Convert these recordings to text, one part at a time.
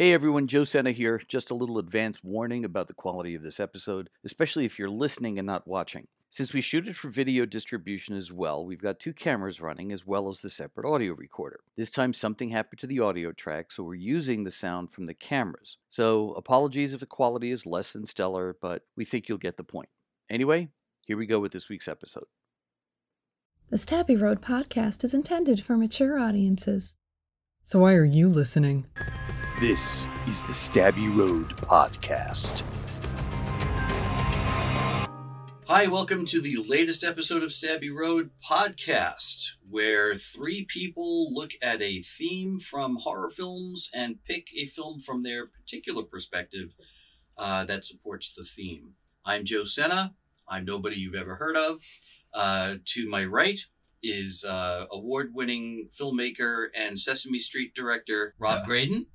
Hey everyone, Joe Sena here. Just a little advance warning about the quality of this episode, especially if you're listening and not watching. Since we shoot it for video distribution as well, we've got two cameras running as well as the separate audio recorder. This time something happened to the audio track, so we're using the sound from the cameras. So apologies if the quality is less than stellar, but we think you'll get the point. Anyway, here we go with this week's episode. The Stabby Road podcast is intended for mature audiences. So why are you listening? This is the Stabby Road podcast. Hi, welcome to the latest episode of Stabby Road podcast, where three people look at a theme from horror films and pick a film from their particular perspective uh, that supports the theme. I'm Joe Sena. I'm nobody you've ever heard of. Uh, to my right is uh, award winning filmmaker and Sesame Street director Rob Graydon.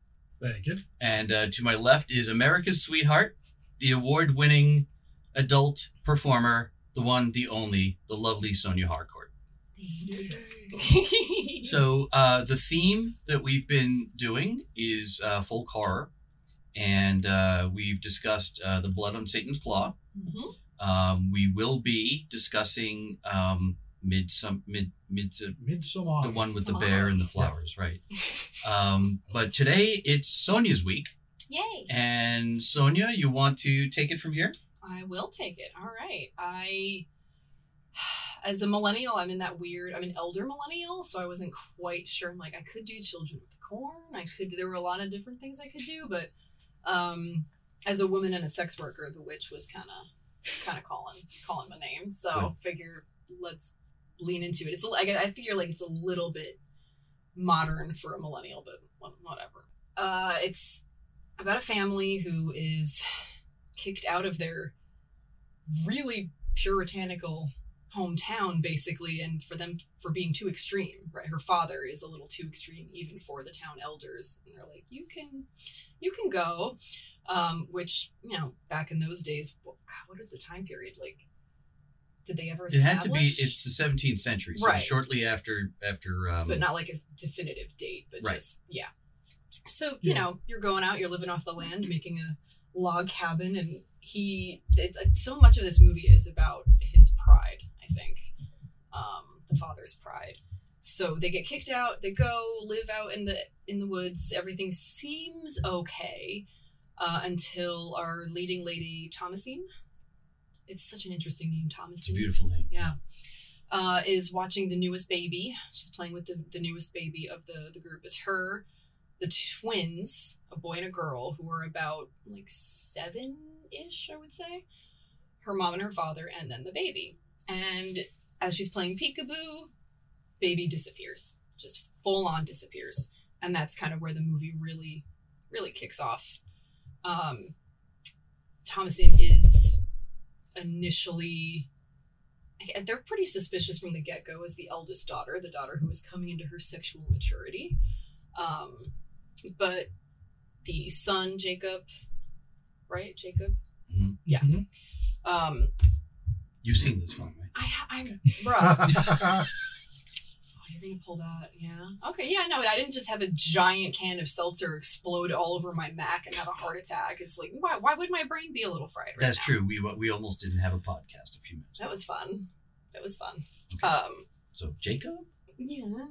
Thank you. And uh, to my left is America's Sweetheart, the award winning adult performer, the one, the only, the lovely Sonia Harcourt. So, uh, the theme that we've been doing is uh, folk horror, and uh, we've discussed uh, The Blood on Satan's Claw. Mm-hmm. Um, we will be discussing um, Midsum, mid, mid, Midsommar. the one with the bear and the flowers, right? Um, but today it's Sonia's week, Yay! and Sonia, you want to take it from here? I will take it. All right. I, as a millennial, I'm in that weird. I'm an elder millennial, so I wasn't quite sure. I'm like, I could do Children with the Corn. I could. There were a lot of different things I could do, but um, as a woman and a sex worker, The Witch was kind of, kind of calling, calling my name. So figure let's lean into it. It's like I figure like it's a little bit modern for a millennial, but whatever. Uh, it's about a family who is kicked out of their really puritanical hometown basically and for them for being too extreme right her father is a little too extreme even for the town elders and they're like you can you can go um which you know back in those days what, God, what is the time period like did they ever It had to be. It's the 17th century, so Right. shortly after after. Um, but not like a definitive date, but Right. just yeah. So you Yeah. know, you're going out, you're living off the land, making a log cabin, and he. It's, it's- so much of this movie is about his pride. I think, um, the father's pride. So they get kicked out. They go live out in the in the woods. Everything seems okay uh, until our leading lady Thomasine. It's such an interesting name, Thomasine it's a beautiful name. yeah, uh, is watching the newest baby. She's playing with the, the newest baby of the, the group. It's her, the twins, a boy and a girl, who are about like seven ish, I would say. Her mom and her father, and then the baby. And as she's playing peekaboo, baby disappears. Just full on disappears. And that's kind of where the movie really, really kicks off. Um, Thomasin is initially and they're pretty suspicious from the get-go as the eldest daughter the daughter who is coming into her sexual maturity um, but the son jacob right jacob Mhm. Yeah. Mhm. um, You've seen this film, right? i i'm bruh you're gonna pull that yeah okay yeah no i didn't just have a giant can of seltzer explode all over my mac and have a heart attack it's like why, why would my brain be a little fried right That's now? true. We we almost didn't have a podcast a few minutes. that ago. was fun that was fun Okay. um So Jacob, Yeah.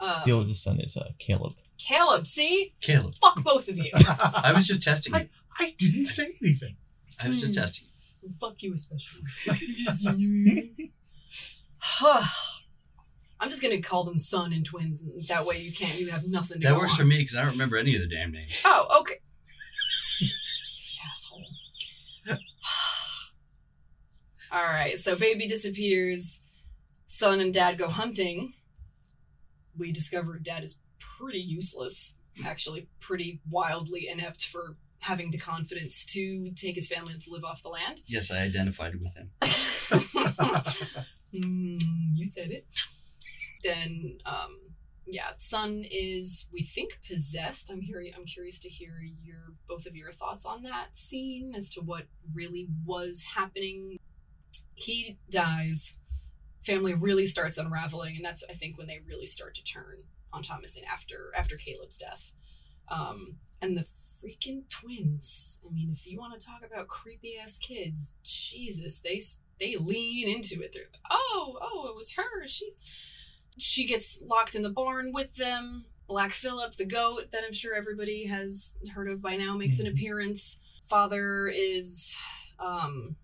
Um, The oldest son is uh, Caleb. Caleb, see? Caleb. Fuck both of you. I was just testing you. I didn't say anything. I was just Hmm. testing you. Fuck you especially. I'm just gonna call them son and twins, and that way you can't. You have nothing to do. That works on. for me because I don't remember any of the damn names. Oh, okay. Asshole. All right, so baby disappears. Son and dad go hunting. We discover dad is pretty useless, actually, pretty wildly inept for having the confidence to take his family and to live off the land. Yes, I identified with him. Mm, you said it. Then, um, yeah, son is we think possessed. I'm here. I'm curious to hear your both of your thoughts on that scene as to what really was happening. He dies. Family really starts unraveling, and that's I think when they really start to turn on Thomasin after after Caleb's death. Um, and the freaking twins. I mean, if you want to talk about creepy ass kids, Jesus, they they lean into it. They're oh, oh, it was her. She's she gets locked in the barn with them. Black Phillip, the goat that I'm sure everybody has heard of by now, makes an Mhm. appearance. Father is, um,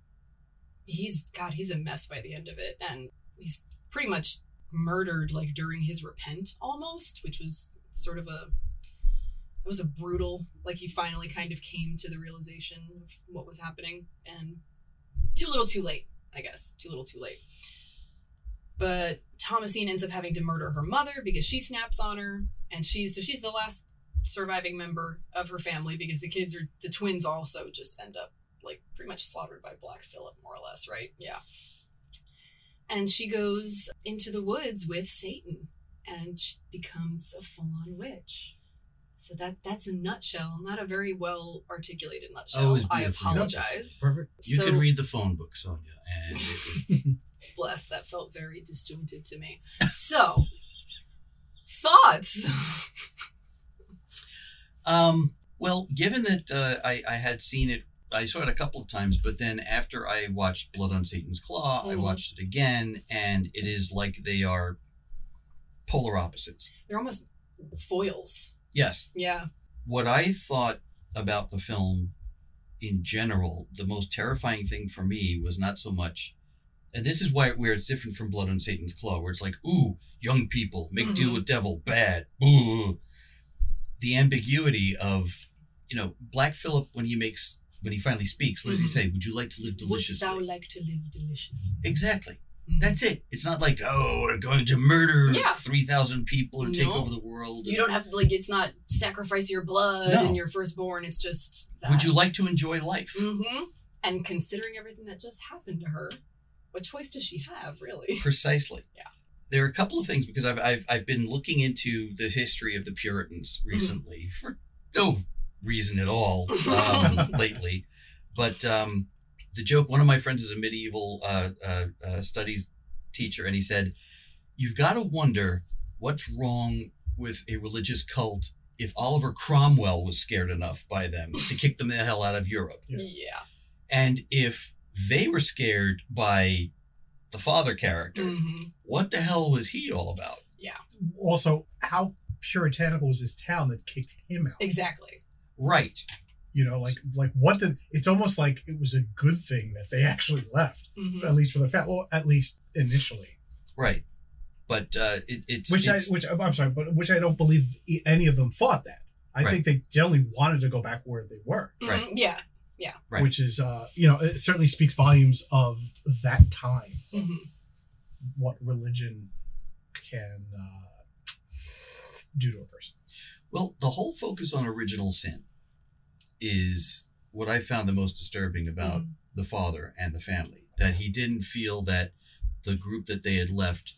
he's God, he's a mess by the end of it, and he's pretty much murdered like during his repent almost, which was sort of a it was a brutal like he finally kind of came to the realization of what was happening and too little too late i guess too little too late but thomasine ends up having to murder her mother because she snaps on her. And she's so she's the last surviving member of her family because the kids are the twins also just end up like pretty much slaughtered by black phillip more or less right? Yeah. And she goes into the woods with satan and she becomes a full-on witch. So that that's a nutshell not a very well articulated nutshell. Oh, i beautiful. apologize. Perfect. You so, could read the phone book, Sonia, and it would- bless that felt very disjointed to me so thoughts Um, well, given that uh, I, I had seen it, I saw it a couple of times, but then after I watched Blood on Satan's Claw, I Mhm. watched it again, and it is like they are polar opposites. they're almost foils Yes. yeah What I thought about the film in general, the most terrifying thing for me was not so much. And this is why where it's different from Blood on Satan's Claw, where it's like, ooh, young people make deal Mhm. with devil, bad. Ooh. The ambiguity of, you know, Black Phillip when he makes when he finally speaks, what does he Mhm. say? Would you like to live Wouldst deliciously? thou like to live deliciously Exactly. Mhm. That's it. It's not like, oh, we're going to murder Yeah. three thousand people or take over the world. you don't have to like it's not sacrifice your blood No. and your firstborn it's just that. Would you like to enjoy life? hmm And considering everything that just happened to her, what choice does she have, really? Precisely. Yeah. There are a couple of things because I've, I've, I've been looking into the history of the Puritans Mm-hmm. recently for no reason at all um, lately. But um, the joke one of my friends is a medieval uh, uh, uh, studies teacher, and he said, You've got to wonder what's wrong with a religious cult if Oliver Cromwell was scared enough by them to kick them the hell out of Europe. Yeah. Yeah. And if they were scared by the father character, Mhm. what the hell was he all about? Yeah. Also, how puritanical was this town that kicked him out? Exactly. Right. You know, like like what did? It's almost like it was a good thing that they actually left, Mhm. at least for the family. Well, at least initially. Right. But uh, it, it's Which I which I'm sorry, but which I don't believe e- any of them thought that. I Right. think they generally wanted to go back where they were, Right. Mhm. Yeah. Right. which is uh you know it certainly speaks volumes of that time. Mhm. What religion can uh, do to a person. well, the whole focus on original sin is what I found the most disturbing about Mhm. the father and the family. That he didn't feel that the group that they had left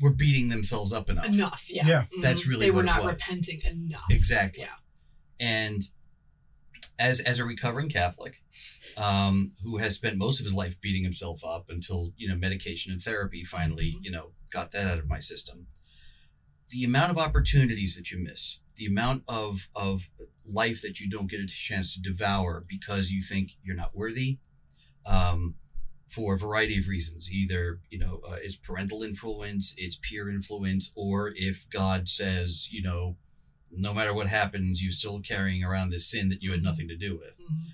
were beating themselves up enough. Enough. Yeah. Yeah. Mhm. That's really They were what it not was. repenting enough. Exactly. Yeah. And as as a recovering Catholic, um, who has spent most of his life beating himself up until you know medication and therapy finally Mhm. you know got that out of my system, the amount of opportunities that you miss, the amount of of life that you don't get a chance to devour because you think you're not worthy. Um, for a variety of reasons, either you know uh, it's parental influence, it's peer influence, or if God says you know no matter what happens, you're still carrying around this sin that you had nothing to do with. Mhm.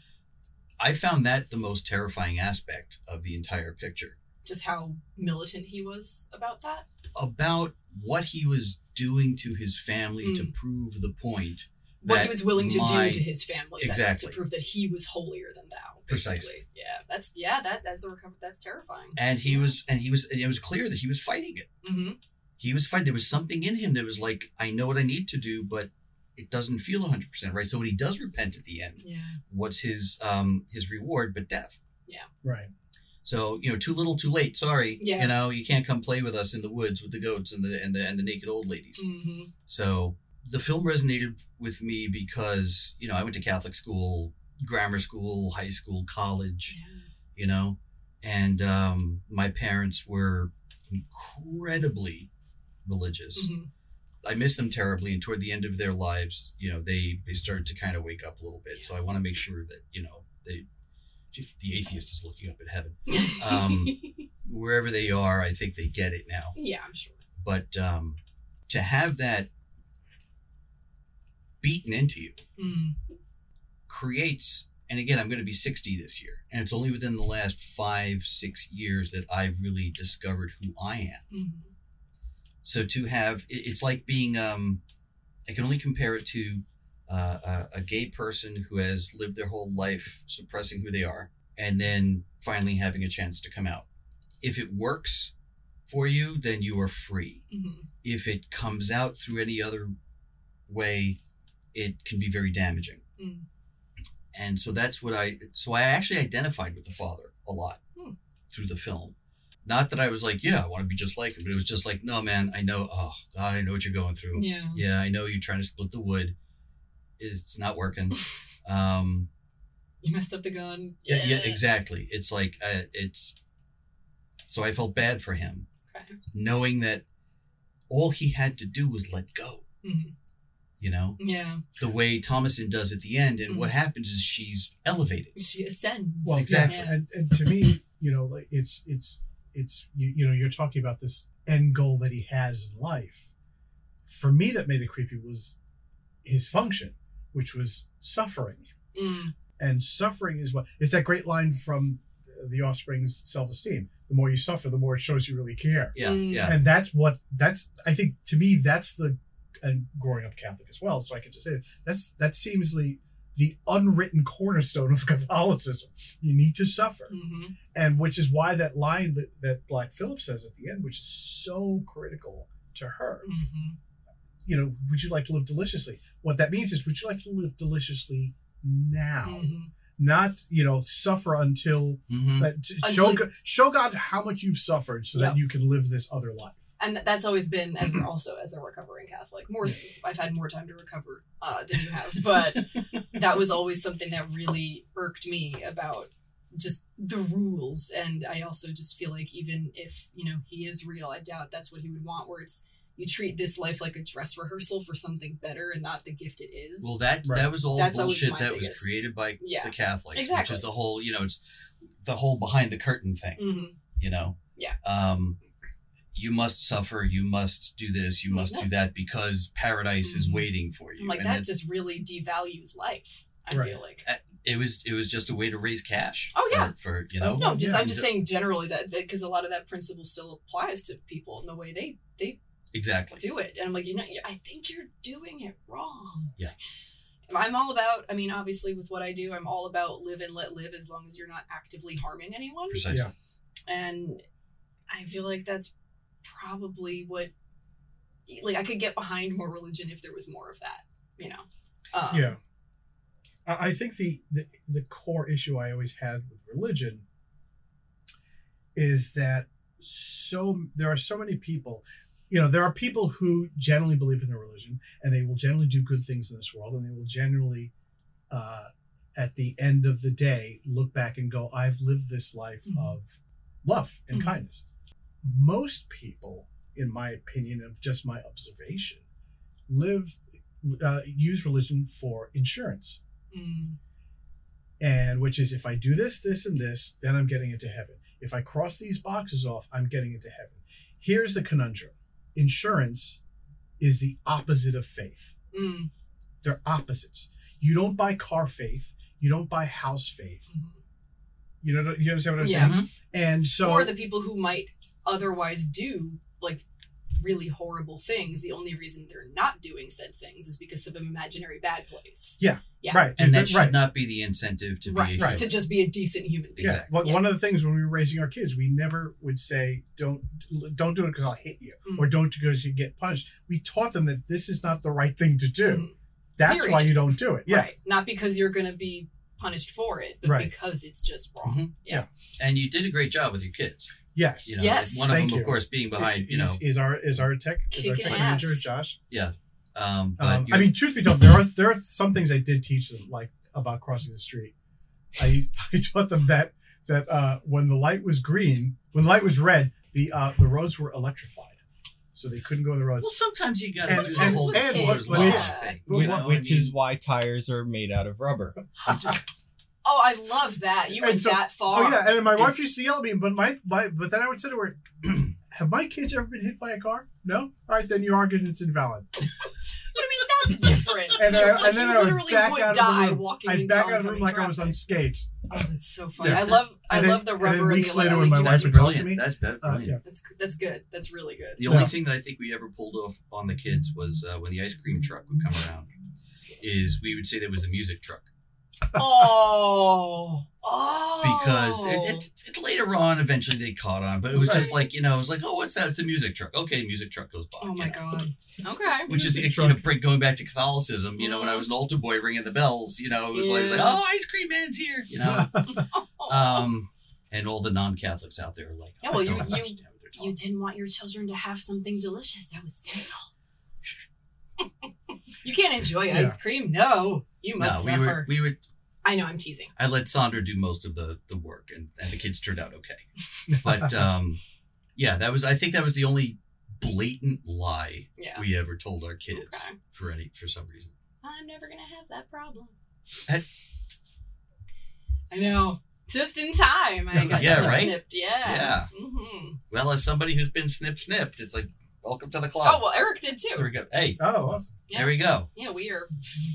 I found that the most terrifying aspect of the entire picture Just how militant he was about that. about what he was doing to his family to Mm. prove the point. What he was willing to my- do to his family. that- Exactly. to prove that he was holier than thou. Precisely. Yeah. That's yeah. That that's a recover. That's terrifying. And he was, and he was, it was clear that he was fighting it. hmm He was fine. There was something in him that was like, I know what I need to do, but it doesn't feel 100% right. So when he does repent at the end, Yeah. what's his um his reward but death? Yeah. Right. So you know, too little, too late. Sorry, Yeah. you know, you can't come play with us in the woods with the goats and the and the and the naked old ladies. hmm So the film resonated with me because you know I went to Catholic school, grammar school, high school, college, Yeah. you know, and um, my parents were incredibly religious. Mhm. I miss them terribly, and toward the end of their lives, you know, they they started to kind of wake up a little bit. So I want to make sure that you know they, the atheist is looking up at heaven, um, wherever they are. I think they get it now. yeah, I'm sure. But um, to have that beaten into you Mm. creates and again i'm going to be 60 this year and it's only within the last five six years that i've really discovered who i am Mhm. So to have it's like being um i can only compare it to uh, a, a gay person who has lived their whole life suppressing who they are and then finally having a chance to come out if it works for you then you are free Mhm. if it comes out through any other way it can be very damaging Mm. and so that's what i so i actually identified with the father a lot Hmm. through the film not that i was like yeah i want to be just like him but it was just like no man i know oh god i know what you're going through Yeah. yeah i know you're trying to split the wood it's not working um You messed up the gun. yeah, yeah exactly it's like uh, it's so i felt bad for him Okay. knowing that all he had to do was let go Mhm. you know Yeah. the way thomasin does at the end and Mm-hmm. what happens is she's elevated She ascends. Well, Exactly. Yeah. And, and to me, you know, like, it's it's it's you, you know, you're talking about this end goal that he has in life. For me, that made it creepy was his function, which was suffering, Mm. and suffering is what it's that great line from the Offspring's self-esteem. The more you suffer, the more it shows you really care. yeah Mm. yeah and that's what that's i think to me that's the and growing up catholic as well so i can just say it, that's that seems the the unwritten cornerstone of catholicism you need to suffer Mhm. and which is why that line that, that black phillip says at the end which is so critical to her Mhm. you know would you like to live deliciously what that means is would you like to live deliciously now Mhm. not you know suffer until that Until show you- God, show god how much you've suffered so Yep. that you can live this other life And that's always been as also as a recovering Catholic. More, I've had more time to recover uh, than you have, but that was always something that really irked me about just the rules. And I also just feel like even if you know he is real, I doubt that's what he would want. Where it's you treat this life like a dress rehearsal for something better and not the gift it is. Well, that Right. that was all That's bullshit my that was created by Yeah. the Catholics, which Exactly. is the whole, you know, it's the whole behind the curtain thing, Mhm. you know. Yeah. Um, you must suffer. You must do this. You must no. do that because paradise is Mhm. waiting for you. I'm like and that it, just really devalues life. I Right. feel like. it was it was just a way to raise cash. Oh, for, yeah. for you know. No, just yeah. I'm just saying generally that because a lot of that principle still applies to people in the way they they Exactly. do it, and I'm like, you know, I think you're doing it wrong. Yeah. I'm all about. I mean, obviously, with what I do, I'm all about live and let live as long as you're not actively harming anyone. Precisely. Yeah. And I feel like that's probably what, like, I could get behind more religion if there was more of that. You know. Um, yeah I think the, the the core issue I always had with religion is that so there are so many people you know there are people who generally believe in their religion and they will generally do good things in this world and they will generally uh, at the end of the day look back and go i've lived this life Mhm. of love and Mhm. kindness most people in my opinion of just my observation live uh, use religion for insurance mm, and which is if I do this, this, and this, then I'm getting into heaven. If I cross these boxes off, I'm getting into heaven. Here's the conundrum insurance is the opposite of faith, mm, they're opposites. You don't buy car faith, you don't buy house faith. mhm. You know, you understand what I'm Yeah. saying? And so, or the people who might otherwise do like really horrible things the only reason they're not doing said things is because of an imaginary bad place Yeah. yeah. right, And that should right. not be the incentive to right be right. to just be a decent human being Yeah, Exactly. one Yeah. one of the things when we were raising our kids, we never would say, "Don't don't do it because I'll hit you," Mm. or "Don't do it because you get punished." We taught them that this is not the right thing to do. Mhm. That's Period. why you don't do it. Yeah, right not because you're going to be punished for it but Right. because it's just wrong Mhm. yeah And you did a great job with your kids. Yes, You know, Yes. one of Thank them, you. of course, being behind, you know, is, is our is our tech is our Kicking tech manager ass. Josh. um, but Um, I mean, truth be told, there are there are some things I did teach them, like about crossing the street. I I taught them that that uh, when the light was green, when the light was red, the uh, the roads were electrified. so they couldn't go on the roads. Well, sometimes you got And- to do the and- whole and Moore's which- thing. But you know? which I is why tires are made out of rubber. Oh, I love that. You And went so- that far. Oh yeah, and my wife used to yell at me, but my, my but then I would say to her, "Have my kids ever been hit by a car? No. All right, then your argument's invalid." But I mean, that's different. And so then I- like and then you I would literally back would out of the die room. walking I'd back out of the room oncoming like I was on skates. Oh, that's so funny. Yeah. I love, I And then- love the and then rubber and, weeks the later like, when my you- wife that's would talk to brilliant. me. That's be- Uh, brilliant. yeah. That's that's good. That's really good. The only Yeah. thing that I think we ever pulled off on the kids was uh, when the ice cream truck would come around. Is we would say there was the music truck Oh, oh, because it, it, it, later on eventually they caught on, but it was just like you know it was like oh what's that? It's the music truck. Okay, music truck goes by. Oh my know. god. Okay. Which is Music you know break- going back to Catholicism. You know when I Mhm. was an altar boy ringing the bells, you know it was like, it was like oh ice cream man's here. You know, um, and all the non-Catholics out there are like Yeah, well, you- you- understand what they're You didn't want your children to have something delicious that was sinful. you can't enjoy Yeah. ice cream. No, you must no, we suffer. were we were I know I'm teasing. I let Sandra do most of the the work, and, and the kids turned out okay. But um, yeah, that was I think that was the only blatant lie Yeah. we ever told our kids Okay. for any for some reason. I'm never gonna have that problem. That- I know. Just in time, I got Yeah, right? snipped. Yeah. Yeah. hmm Well, as somebody who's been snip snipped, it's like welcome to the club. Oh well, Eric did too. there we go. Hey, Oh, awesome. Yeah. there we go. Yeah, we are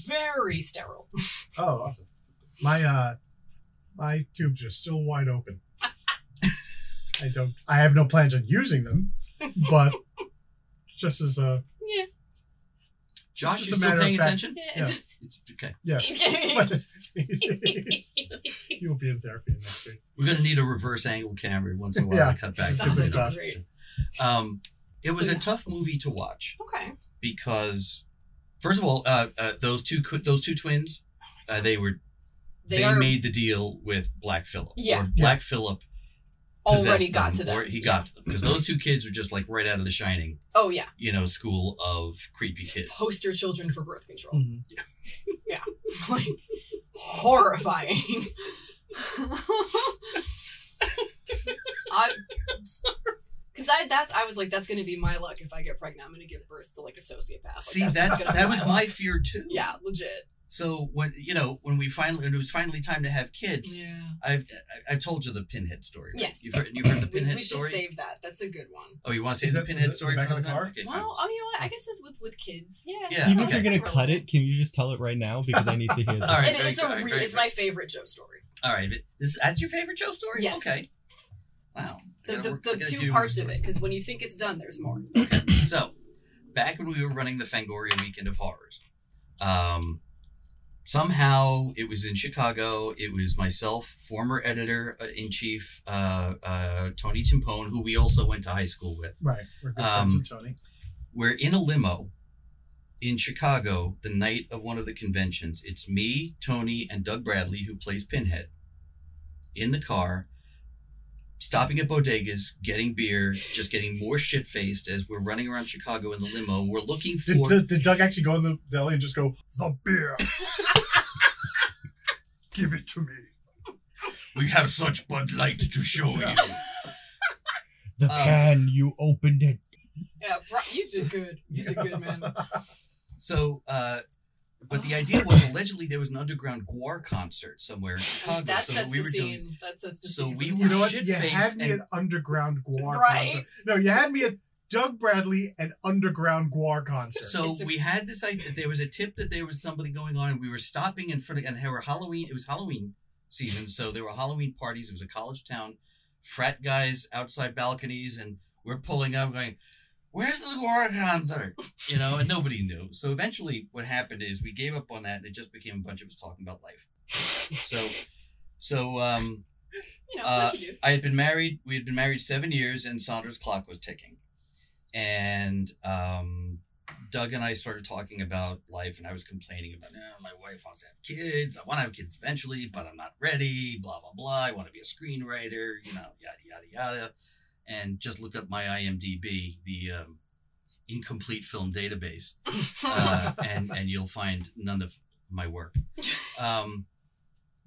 very sterile. Oh, awesome. My uh, my tubes are still wide open. I don't. I have no plans on using them, but just as a Yeah. Josh, just you still paying attention? Yeah. It's okay. yeah. But You'll be in therapy next week. We're gonna need a reverse angle camera once in a while Yeah. to cut back. Just to give the it a Josh. Great. Um, it was So, a tough movie to watch. okay. because first of all, uh, uh, those two those two twins, uh, they were They, they, are made the deal with Black Phillip. Yeah. or Black Phillip already possessed got to them, them. or he got to them because those two kids were just like right out of The Shining, Oh yeah, you know, school of creepy kids. poster children for birth control. Mhm. like horrifying. I because I that's I was like that's gonna be my luck if I get pregnant. I'm gonna give birth to like a sociopath. Like, See, that's that just that was luck. my fear too. yeah legit. So when you know when we finally when it was finally time to have kids, Yeah. I've I- I've told you the pinhead story. right? Yes. You've heard you've heard the We, story. we should save that. That's a good one. oh, you want to save Is the pinhead is it story the for back of the time? car? Okay, fine. Well, oh, you know what? I guess it's with with kids. Yeah. Yeah, Even if you're gonna cut it, can you just tell it right now because I need to hear this. All right, and it's good, a re- very it's my favorite Joe story. All right, but this that's your favorite Joe story? Yes. Okay. Wow. I The, gotta the, the two parts of it, because when you think it's done, there's more. Okay. So, back when we were running the Fangoria Weekend of Horrors, um, somehow it was in Chicago. It was myself, former editor uh, in chief uh, uh, Tony Timpone, who we also went to high school with. Right. We're good Um, friends with Tony. We're in a limo in Chicago the night of one of the conventions. It's me, Tony, and Doug Bradley, who plays Pinhead, in the car, stopping at bodegas, getting beer, just getting more shit faced as we're running around Chicago in the limo. We're looking for. did, did Doug actually go in the deli and just go, the beer? Give it to me. we have such Bud Light to show you. The Um, can you opened it. Yeah, bro, you did good. You did good, man. So, uh, but the idea was oh. allegedly there was an underground GWAR concert somewhere in Chicago. That so sets we the were doing. scene. That sets the So scene. we were You know what? shit You faced had me and- at underground GWAR Right? concert. No, you had me at Doug Bradley and underground GWAR concert. So a- we had this idea. There was a tip that there was something going on, and we were stopping in front of. And there were Halloween. It was Halloween season, so there were Halloween parties. It was a college town. Frat guys outside balconies, and we're pulling up, going, "Where's the GWAR concert?" You know, and nobody knew. So eventually, what happened is we gave up on that, and it just became a bunch of us talking about life. So, so um, you know, uh, like you do. I had been married. We had been married seven years, and Sandra's clock was ticking. And um, Doug and I started talking about life, and I was complaining about, "Eh, my wife wants to have kids. I want to have kids eventually, but I'm not ready. Blah blah blah. I want to be a screenwriter. You know, yada yada yada. And just look up my IMDb, the um, incomplete film database, uh, and and you'll find none of my work. Um,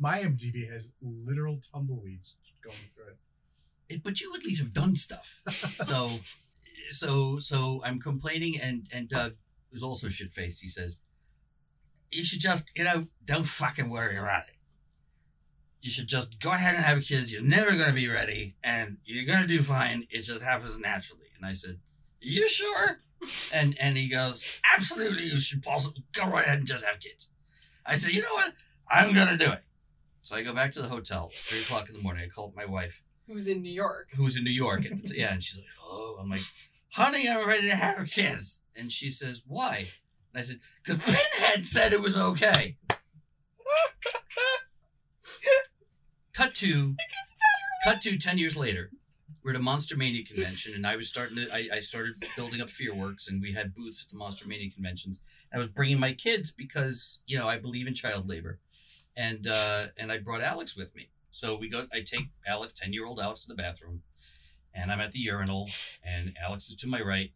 My IMDb has literal tumbleweeds going through it. it, but you at least have done stuff. So so so I'm complaining, and and Doug, who's also shit faced, he says, "You should just, you know, don't fucking worry about it. You should just go ahead and have kids. You're never gonna be ready, and you're gonna do fine. It just happens naturally." And I said, "You sure?" And and he goes, "Absolutely, you should possibly go right ahead and just have kids." I said, "You know what? I'm gonna do it." So I go back to the hotel, three o'clock in the morning. I call up my wife Who's in New York? who's in New York. At the t- yeah, and she's like, Oh, I'm like, "Honey, I'm ready to have kids." And she says, "Why?" And I said, "Cause Pinhead said it was okay." cut to, cut to ten years later. We're at a Monster Mania convention, and I was starting to. I, I started building up Fearwerx, and we had booths at the Monster Mania conventions. I was bringing my kids because you know I believe in child labor, and uh, and I brought Alex with me. So we go. I take Alex, ten year old Alex, to the bathroom, and I'm at the urinal, and Alex is to my right,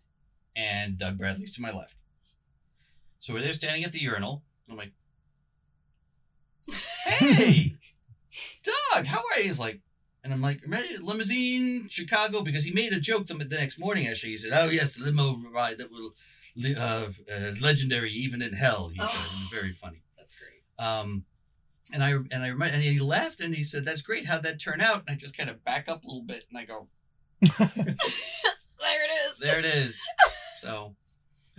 and Doug Bradley's to my left. So we're there standing at the urinal. I'm like, "Hey, Doug, how are you?" He's like, and I'm like, "Ready? Limousine, Chicago," because he made a joke the, the next morning. Actually, he said, "Oh yes, the limo ride that will li- uh, is legendary even in hell." He said, Oh. it was very funny. That's great. Um, and I and I remember, and he left, and he said, "That's great. How'd that turn out?" And I just kind of back up a little bit, and I go, There it is. "There it is." So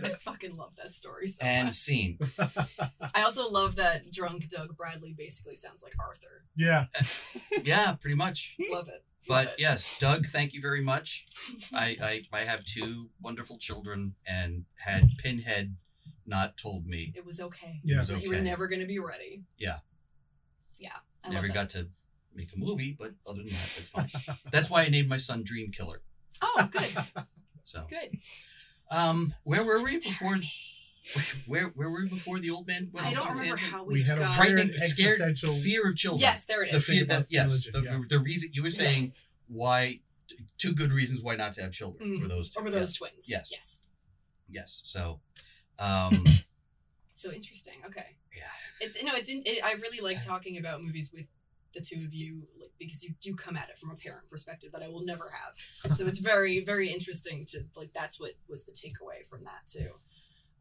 I fucking love that story so and much. scene. I also love that drunk Doug Bradley basically sounds like Arthur. yeah. Yeah, pretty much. Love it. Love But it. yes, Doug, thank you very much. I, I I have two wonderful children, and had Pinhead not told me, it was okay. Yeah. it was That You were never going to be ready. Yeah. Yeah. I love Never that. got to make a movie, but other than that, it's fine. That's why I named my son Dream Killer. Oh, good. So, Good. Um, where were we before? Where where were we before the old man went I don't remember tangent? how we, We had a got. fright- frightening, scared, existential- fear of children. Yes, there it is. the fear. That, yes, religion, the, yeah. the reason you were saying Yes. why two good reasons why not to have children Mhm. were those two. Over those yes. twins. Yes. Yes. yes. So, um, So interesting. Okay. yeah. It's no, it's in, it, I really like talking about movies with the two of you, like because you do come at it from a parent perspective that I will never have. So it's very, very interesting to like. That's what was the takeaway from that too.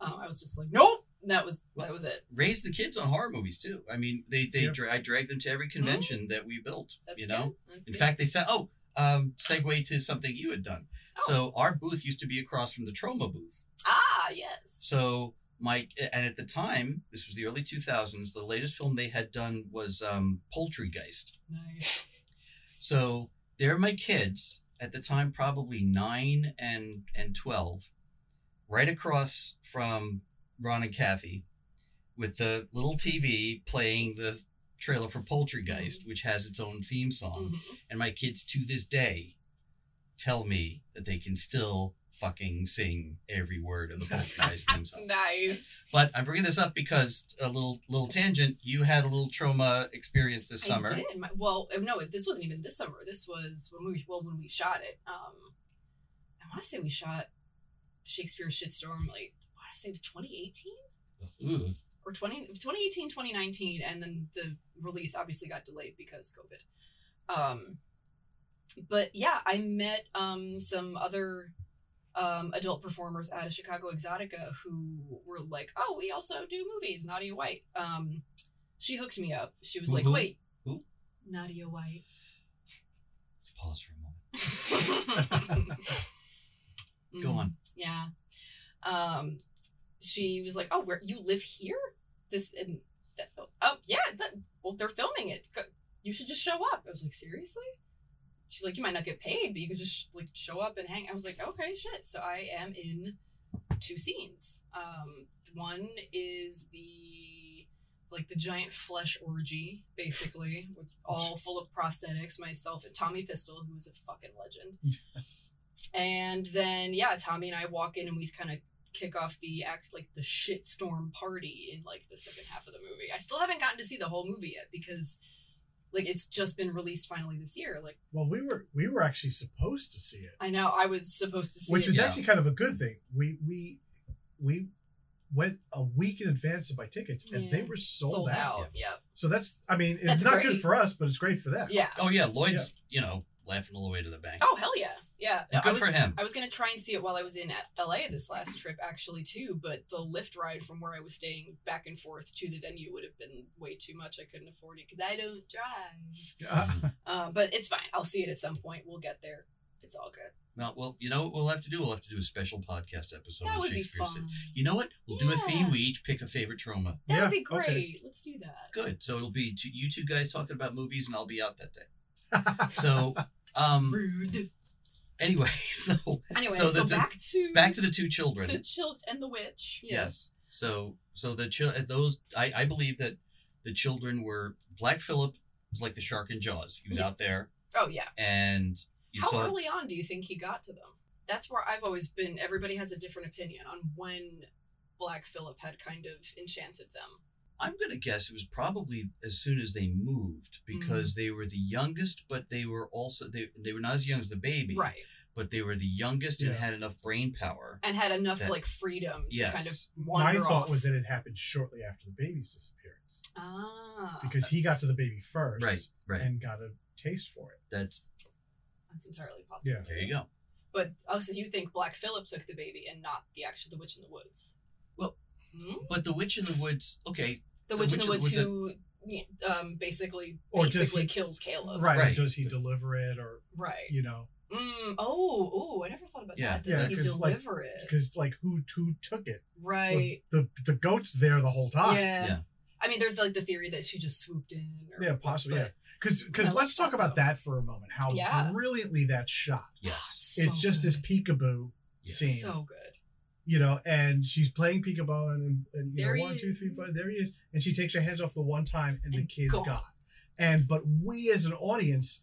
Um, I was just like, nope. That was that was it. Raise the kids on horror movies too. I mean, they they Yeah. dra- I dragged them to every convention that we built. That's you know, good. In good. fact, they said, "Oh, um, segue to something you had done." Oh. So our booth used to be across from the Troma booth. ah, yes. So my and at the time, this was the early two thousands. The latest film they had done was um, Poultrygeist. Nice. So they're my kids at the time, probably nine and and twelve, right across from Ron and Kathy, with the little TV playing the trailer for Poultrygeist, which has its own theme song. Mhm. And my kids to this day tell me that they can still fucking sing every word of the Poultrygeist theme song. Nice. But I'm bringing this up because a little little tangent. You had a little Troma experience this summer. I did. My, well, uh, no, this wasn't even this summer. This was when we well when we shot it. Um, I want to say we shot Shakespeare's Shitstorm. Like I want to say it was 2018 Ooh. or 20, 2018, 2019, and then the release obviously got delayed because COVID. Um, but yeah, I met um some other um adult performers at a Chicago Exotica who were like, "Oh, we also do movies." Nadia White. Um, she hooked me up. She was Who- like, who? "Wait, Who? Nadia White." Pause for a moment. Go Mm, on. Yeah. Um, she was like, "Oh, where you live here? This and that, oh yeah, that, well they're filming it. You should just show up." I was like, "Seriously?" She's like, "You might not get paid, but you can just like show up and hang." I was like, "Okay, shit." So I am in two scenes. Um, one is the like the giant flesh orgy, basically, with all full of prosthetics. Myself and Tommy Pistol, who is a fucking legend. and then yeah, Tommy and I walk in and we kind of kick off the act like the shitstorm party in like the second half of the movie. I still haven't gotten to see the whole movie yet because like it's just been released finally this year. Like Well, we were we were actually supposed to see it, I know I was supposed to see which it. was Yeah. actually kind of a good thing. We we we went a week in advance to buy tickets, and Yeah. they were sold, out. Yeah. So that's I mean, it's That's not great. good for us, but it's great for them. Yeah. Oh yeah, Lloyd's you know laughing all the way to the bank. Oh hell yeah. Yeah, Well, I good was, for him. I was gonna try and see it while I was in LA this last trip, actually too. But the Lyft ride from where I was staying back and forth to the venue would have been way too much. I couldn't afford it because I don't drive. Uh, Uh, but it's fine. I'll see it at some point. We'll get there. It's all good. Well, well, you know what we'll have to do? We'll have to do a special podcast episode that on would be Shakespeare. fun. City. You know what? We'll do a theme. We each pick a favorite Troma. That Yeah, would be okay. great. Let's do that. Good. So it'll be two, you two guys talking about movies, and I'll be out that day. So, um, Rude. Anyway, so Anyway, So so, the- back to back to the two children. the child and the witch. Yes. So, so the chil- uh, those I, I believe that the children were Black Phillip was like the shark in Jaws. He was Yeah. out there, Oh yeah. and you How saw. early on do you think he got to them? That's where I've always been. Everybody has a different opinion on when Black Phillip had kind of enchanted them. I'm gonna guess it was probably as soon as they moved because Mm-hmm. they were the youngest, but they were also they they were not as young as the baby, Right. But they were the youngest and had enough brain power. And had enough That- like freedom to Yes. kind of wander. My thought off. was that it happened shortly after the baby's disappearance ah, because he got to the baby first, Right, right. and got a taste for it. That's that's entirely possible. Yeah. there you go. But also, you think Black Phillip took the baby and not the actual the witch in the woods? Well, Hmm? But the witch in the woods, okay, the the witch in the in woods who um, basically Or does basically he- kills Caleb. Right? Right. Does he deliver it, or Right. you know, Mm, oh, oh, I never thought about Yeah. that. Does Yeah, he 'cause, like- deliver it? because like who who took it? Right. The the goat's there the whole time. Yeah. Yeah. I mean, there's like the theory that she just swooped in. Or, Yeah, possibly, yeah. Because because let's talk about though. that for a moment. How Yeah. brilliantly that's shot. yes, So it's just this peekaboo Yes. scene, So good. You know, and she's playing peekaboo, and, and you There know, he one, two, is. three, four, there he is, and she takes her hands off the one time, and, the And kid's gone. gone. And but we as an audience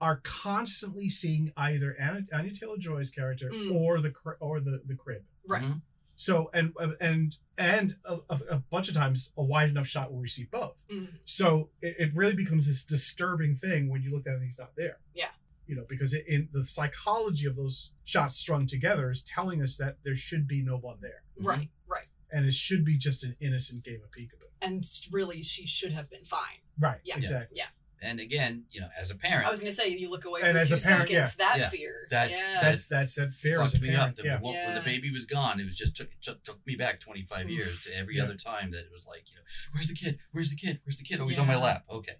are constantly seeing either Anna, Anya Taylor Joy's character Mm. or the or the the crib. Right. Mhm. So and and and a, a, a bunch of times a wide enough shot where we see both. Mm. So it, it really becomes this disturbing thing when you look at it and he's not there. Yeah. You know, because it, in the psychology of those shots strung together is telling us that there should be no one there, Mhm. Right. Right. and it should be just an innocent game of peekaboo. And really, she should have been fine. Right. Yeah. Exactly. Yeah. And again, you know, as a parent, I was gonna say you look away And for as two a parent, seconds. yeah. That Yeah. fear. That's- yeah. That's that's that fear as fucked me parent. up. The, yeah. when, when the baby was gone, it was just took took, took me back 25 years to every Yeah. other time that it was like, you know, where's the kid? Where's the kid? Where's the kid? Oh, he's on my lap. Okay,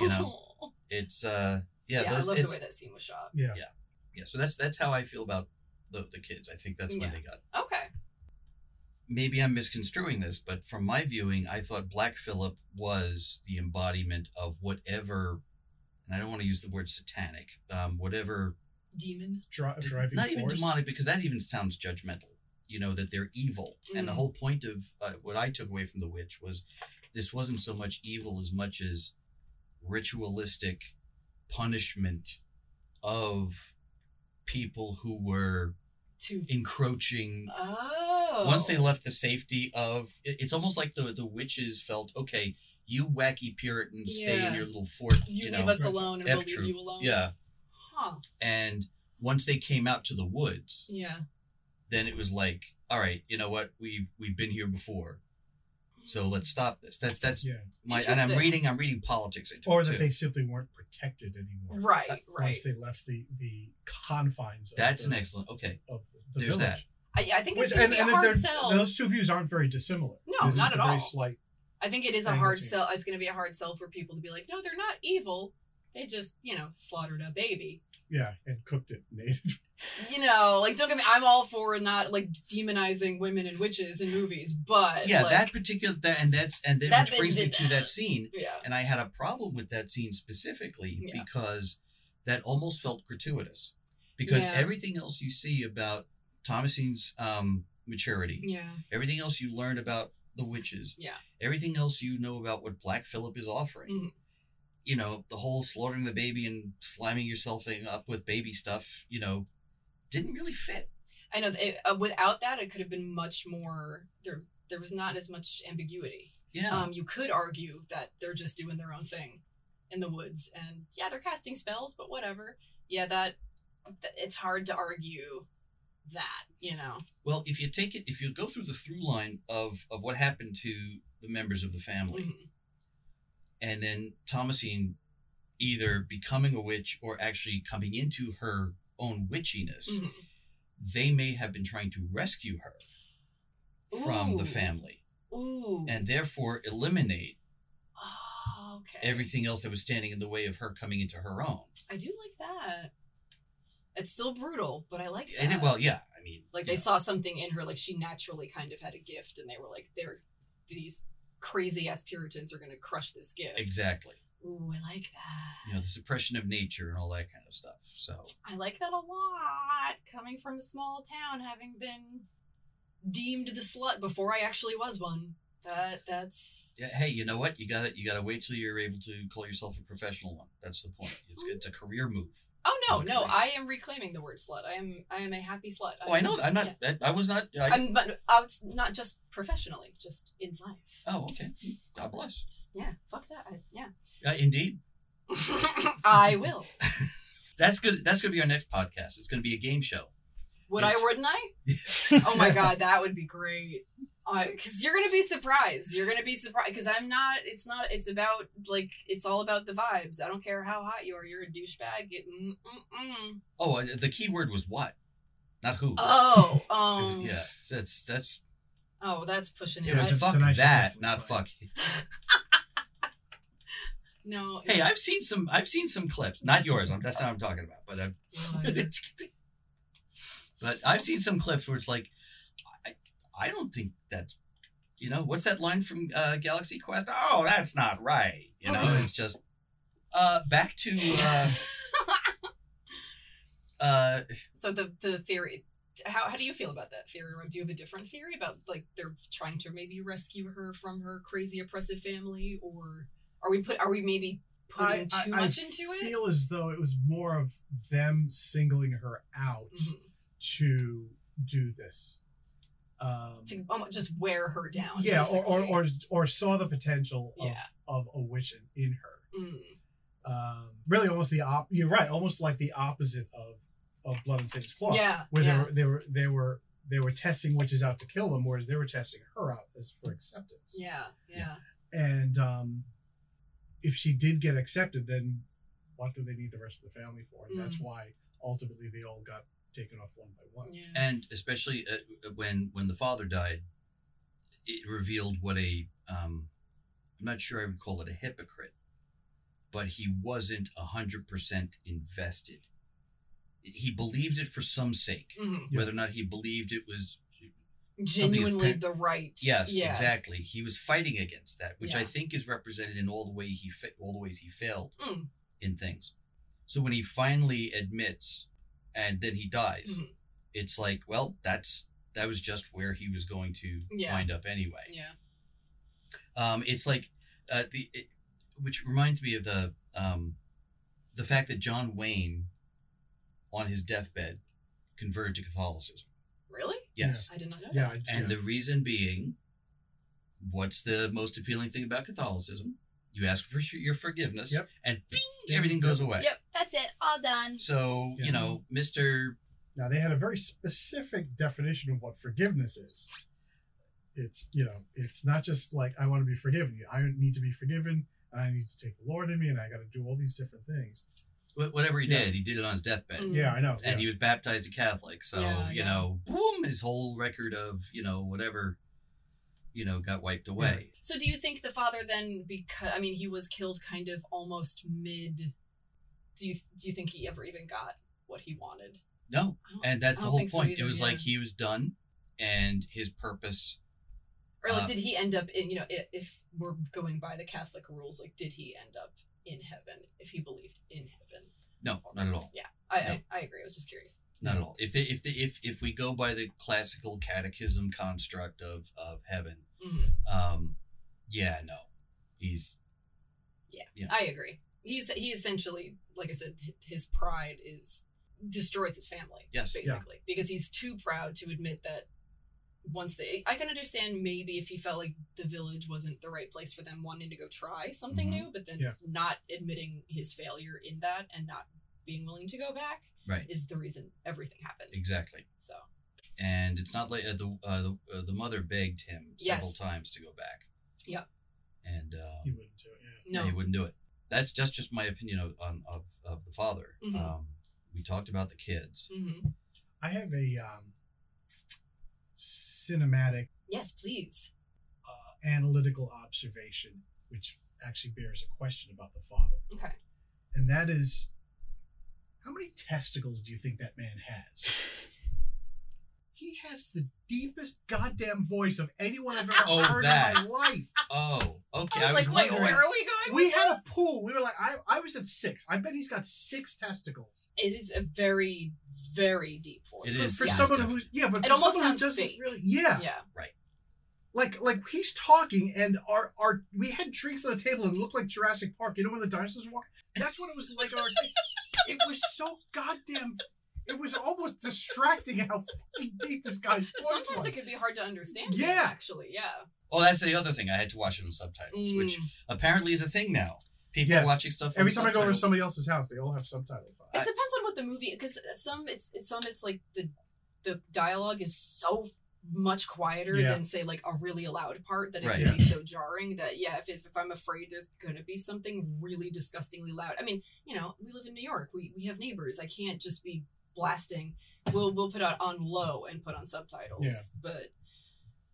you know. it's uh, yeah, Yeah, those, I love the way that scene was shot. Yeah. yeah. yeah. So that's that's how I feel about the the kids. I think that's when Yeah. they got. Okay. Maybe I'm misconstruing this, but from my viewing, I thought Black Phillip was the embodiment of whatever, and I don't want to use the word satanic, um, whatever Demon. Dri- d- driving not even demonic because that even sounds judgmental you know that they're evil and the Mm. whole point of uh, what i took away from the witch was this wasn't so much evil as much as ritualistic punishment of people who were To. encroaching Oh. once they left the safety of it's almost like the the witches felt okay you wacky puritans stay in your little fort You, you, leave know us alone, and we'll leave you alone. yeah Huh. and once they came out to the woods Yeah. then it was like, all right, you know what? We've we've been here before, so let's stop this. That's that's Yeah. my and I'm reading I'm reading politics into Or it that they simply weren't protected anymore. Right. Right. Once they left the the confines. Of That's the, an excellent. Okay, Of the There's village. I, I think Which, it's gonna and, be and a hard they're- sell. those two views aren't very dissimilar. No, They're just not a at very all. Slight, I think it is a hard change. sell. It's going to be a hard sell for people to be like, no, they're not evil. They just, you know, slaughtered a baby. Yeah, and cooked it native. You know, like don't get me. I'm all for not like demonizing women and witches in movies, but yeah, like, that particular that and that's and that, That which brings me to that. that scene, yeah, and I had a problem with that scene specifically Yeah. because that almost felt gratuitous because Yeah. everything else you see about Thomasine's um, maturity, yeah, everything else you learn about the witches, yeah, everything else you know about what Black Phillip is offering. Mhm. You know, the whole slaughtering the baby and sliming yourself up with baby stuff, you know, didn't really fit. I know. It, uh, without that, it could have been much more. There, there was not as much ambiguity. Yeah. Um, you could argue that they're just doing their own thing in the woods, and yeah, they're casting spells, but whatever. Yeah, that, that it's hard to argue that. You know. well, if you take it, if you go through the through line of, of what happened to the members of the family, Mhm. And then Thomasine either becoming a witch or actually coming into her own witchiness, Mhm. they may have been trying to rescue her from the family Ooh. and therefore eliminate oh, okay. everything else that was standing in the way of her coming into her own. I do like that. It's still brutal, but I like that. It- well, yeah, I mean, like they know, saw something in her, like she naturally kind of had a gift, and they were like, "They're these crazy ass Puritans are gonna crush this gift." exactly. Ooh, I like that. You know, the suppression of nature and all that kind of stuff. So, I like that a lot. Coming from a small town, having been deemed the slut before I actually was one. That that's yeah, hey, you know what? You got to You got to wait till you're able to call yourself a professional one. That's the point. It's it's a mm-hmm. career move. Oh no no. I am reclaiming the word slut. I am I am a happy slut. Oh, I know. that. I'm not. yeah. I, I was not. I, I'm but uh, it's not just professionally, just in life. oh, okay. God bless. Just yeah, fuck that. I, yeah. Uh, indeed. I will. That's good. That's going to be our next podcast. It's going to be a game show. Would I? Wouldn't I? Oh my god, that would be great. Because you're gonna be surprised. You're gonna be surprised. Because I'm not. It's not. It's about like. It's all about the vibes. I don't care how hot you are. You're a douchebag. It, mm, mm, mm. Oh, uh, the key word was what, not who. Oh. Um. yeah, that's that's. Oh, that's pushing it. Yeah, It's I- fuck the that, shit. not fuck. no. Hey, I've seen some. I've seen some clips. Not yours. I'm, that's not what I'm talking about. But I've, but I've seen some clips where it's like, I, I don't think that's, you know, what's that line from uh, Galaxy Quest? Oh, that's not right. You know, it's just, uh, back to, uh, uh, so the the theory. How, how do you feel about that theory? Do you have a different theory about like they're trying to maybe rescue her from her crazy oppressive family, or are we put are we maybe putting too much into it? I feel as though it was more of them singling her out Mhm. to do this. Um, to almost just wear her down. yeah, or, or or or saw the potential of, Yeah. of a witch in, in her. Mm. Um, really, almost the op. You're right, almost like the opposite of of Blood and Satan's Claw, yeah, where yeah. they were they were they were they were testing witches out to kill them, whereas they were testing her out as for acceptance. yeah, yeah, And um, if she did get accepted, then what do they need the rest of the family for? And that's Mm. why ultimately they all got taken off one by one. yeah. and especially uh, when when the father died, it revealed what a um, I'm not sure I would call it a hypocrite, but he wasn't hundred percent invested. He believed it for some sake, Mhm. Yeah. whether or not he believed it was Genuinely pe- the right. yes, yeah. exactly. He was fighting against that, which I think is represented in all the way he fa- all the ways he failed Mm. in things. So when he finally admits, and then he dies, Mhm. it's like, well, that's that was just where he was going to Yeah. wind up anyway. Yeah. Um, it's like uh, the, it, which reminds me of the um, the fact that John Wayne, on his deathbed, converted to Catholicism. Really? Yes, I did not know. Yeah, that. I- and yeah. the reason being, what's the most appealing thing about Catholicism? You ask for your forgiveness, Yep. and bing, everything goes away. Yep, that's it. All done. So Yeah. you know, Mister Now they had a very specific definition of what forgiveness is. It's you know, it's not just like I want to be forgiven. I need to be forgiven, and I need to take the Lord in me, and I got to do all these different things. whatever he Yeah. did, he did it on his deathbed. Mm. Yeah, I know. and yeah. he was baptized a Catholic. So Yeah, you yeah. know, boom, his whole record of you know whatever, you know, got wiped away. So do you think the father then because I mean he was killed kind of almost mid do you do you think he ever even got what he wanted? No, and that's the whole think so point. it was yeah. like he was done, and his purpose. Or like Uh, did he end up in you know if, if we're going by the Catholic rules like did he end up in heaven if he believed in heaven? No, not at all. I No. I, I agree. I was just curious. Not at all. If they, if they, if if we go by the classical catechism construct of of heaven, Mhm. um, yeah, no, he's Yeah, yeah I agree. He's he essentially, like I said, his pride is destroys his family. Yes. Yeah. basically, because he's too proud to admit that. Once they, I can understand maybe if he felt like the village wasn't the right place for them, wanting to go try something Mhm. new, but then Yeah. not admitting his failure in that and not being willing to go back right. is the reason everything happened. Exactly. So And it's not like uh, the uh, the uh, the mother begged him several Yes. times to go back. Yeah. And uh, He wouldn't do it. Yeah. no, he wouldn't do it. That's just just my opinion of on, of, of the father. Mhm. Um, We talked about the kids. hmm I have a um, cinematic Yes, please. uh, analytical observation, which actually bears a question about the father, Okay. and that is, how many testicles do you think that man has? He has the deepest goddamn voice of anyone I've ever Oh, heard that. in my life. Oh, okay. I was, like, wait, where are we going? We with had a pool. We were like, I, I was at six. I bet he's got six testicles. It is a very, very deep voice. It For, is, for yeah. someone who's yeah, but It for almost someone who sounds doesn't fake. really yeah. Yeah. Right. Like like he's talking and our our we had drinks on the table and it looked like Jurassic Park. You know when the dinosaurs walk? That's what it was like on our table. It was so goddamn. It was almost distracting how fucking deep this guy's voice Sometimes was. it could be hard to understand. him, Yeah. Actually, yeah. Well, that's the other thing. I had to watch it on subtitles, which Mm. apparently is a thing now. People Yes. watching stuff. Every time I go over to somebody else's house, they all have subtitles. on. It depends on what the movie because some it's it's some it's like the the dialogue is so much quieter Yeah. than say like a really loud part that it Right. can be so jarring that yeah if, if I'm afraid there's gonna be something really disgustingly loud I mean you know we live in New York we we have neighbors I can't just be blasting we'll we'll put it on low and put on subtitles Yeah. but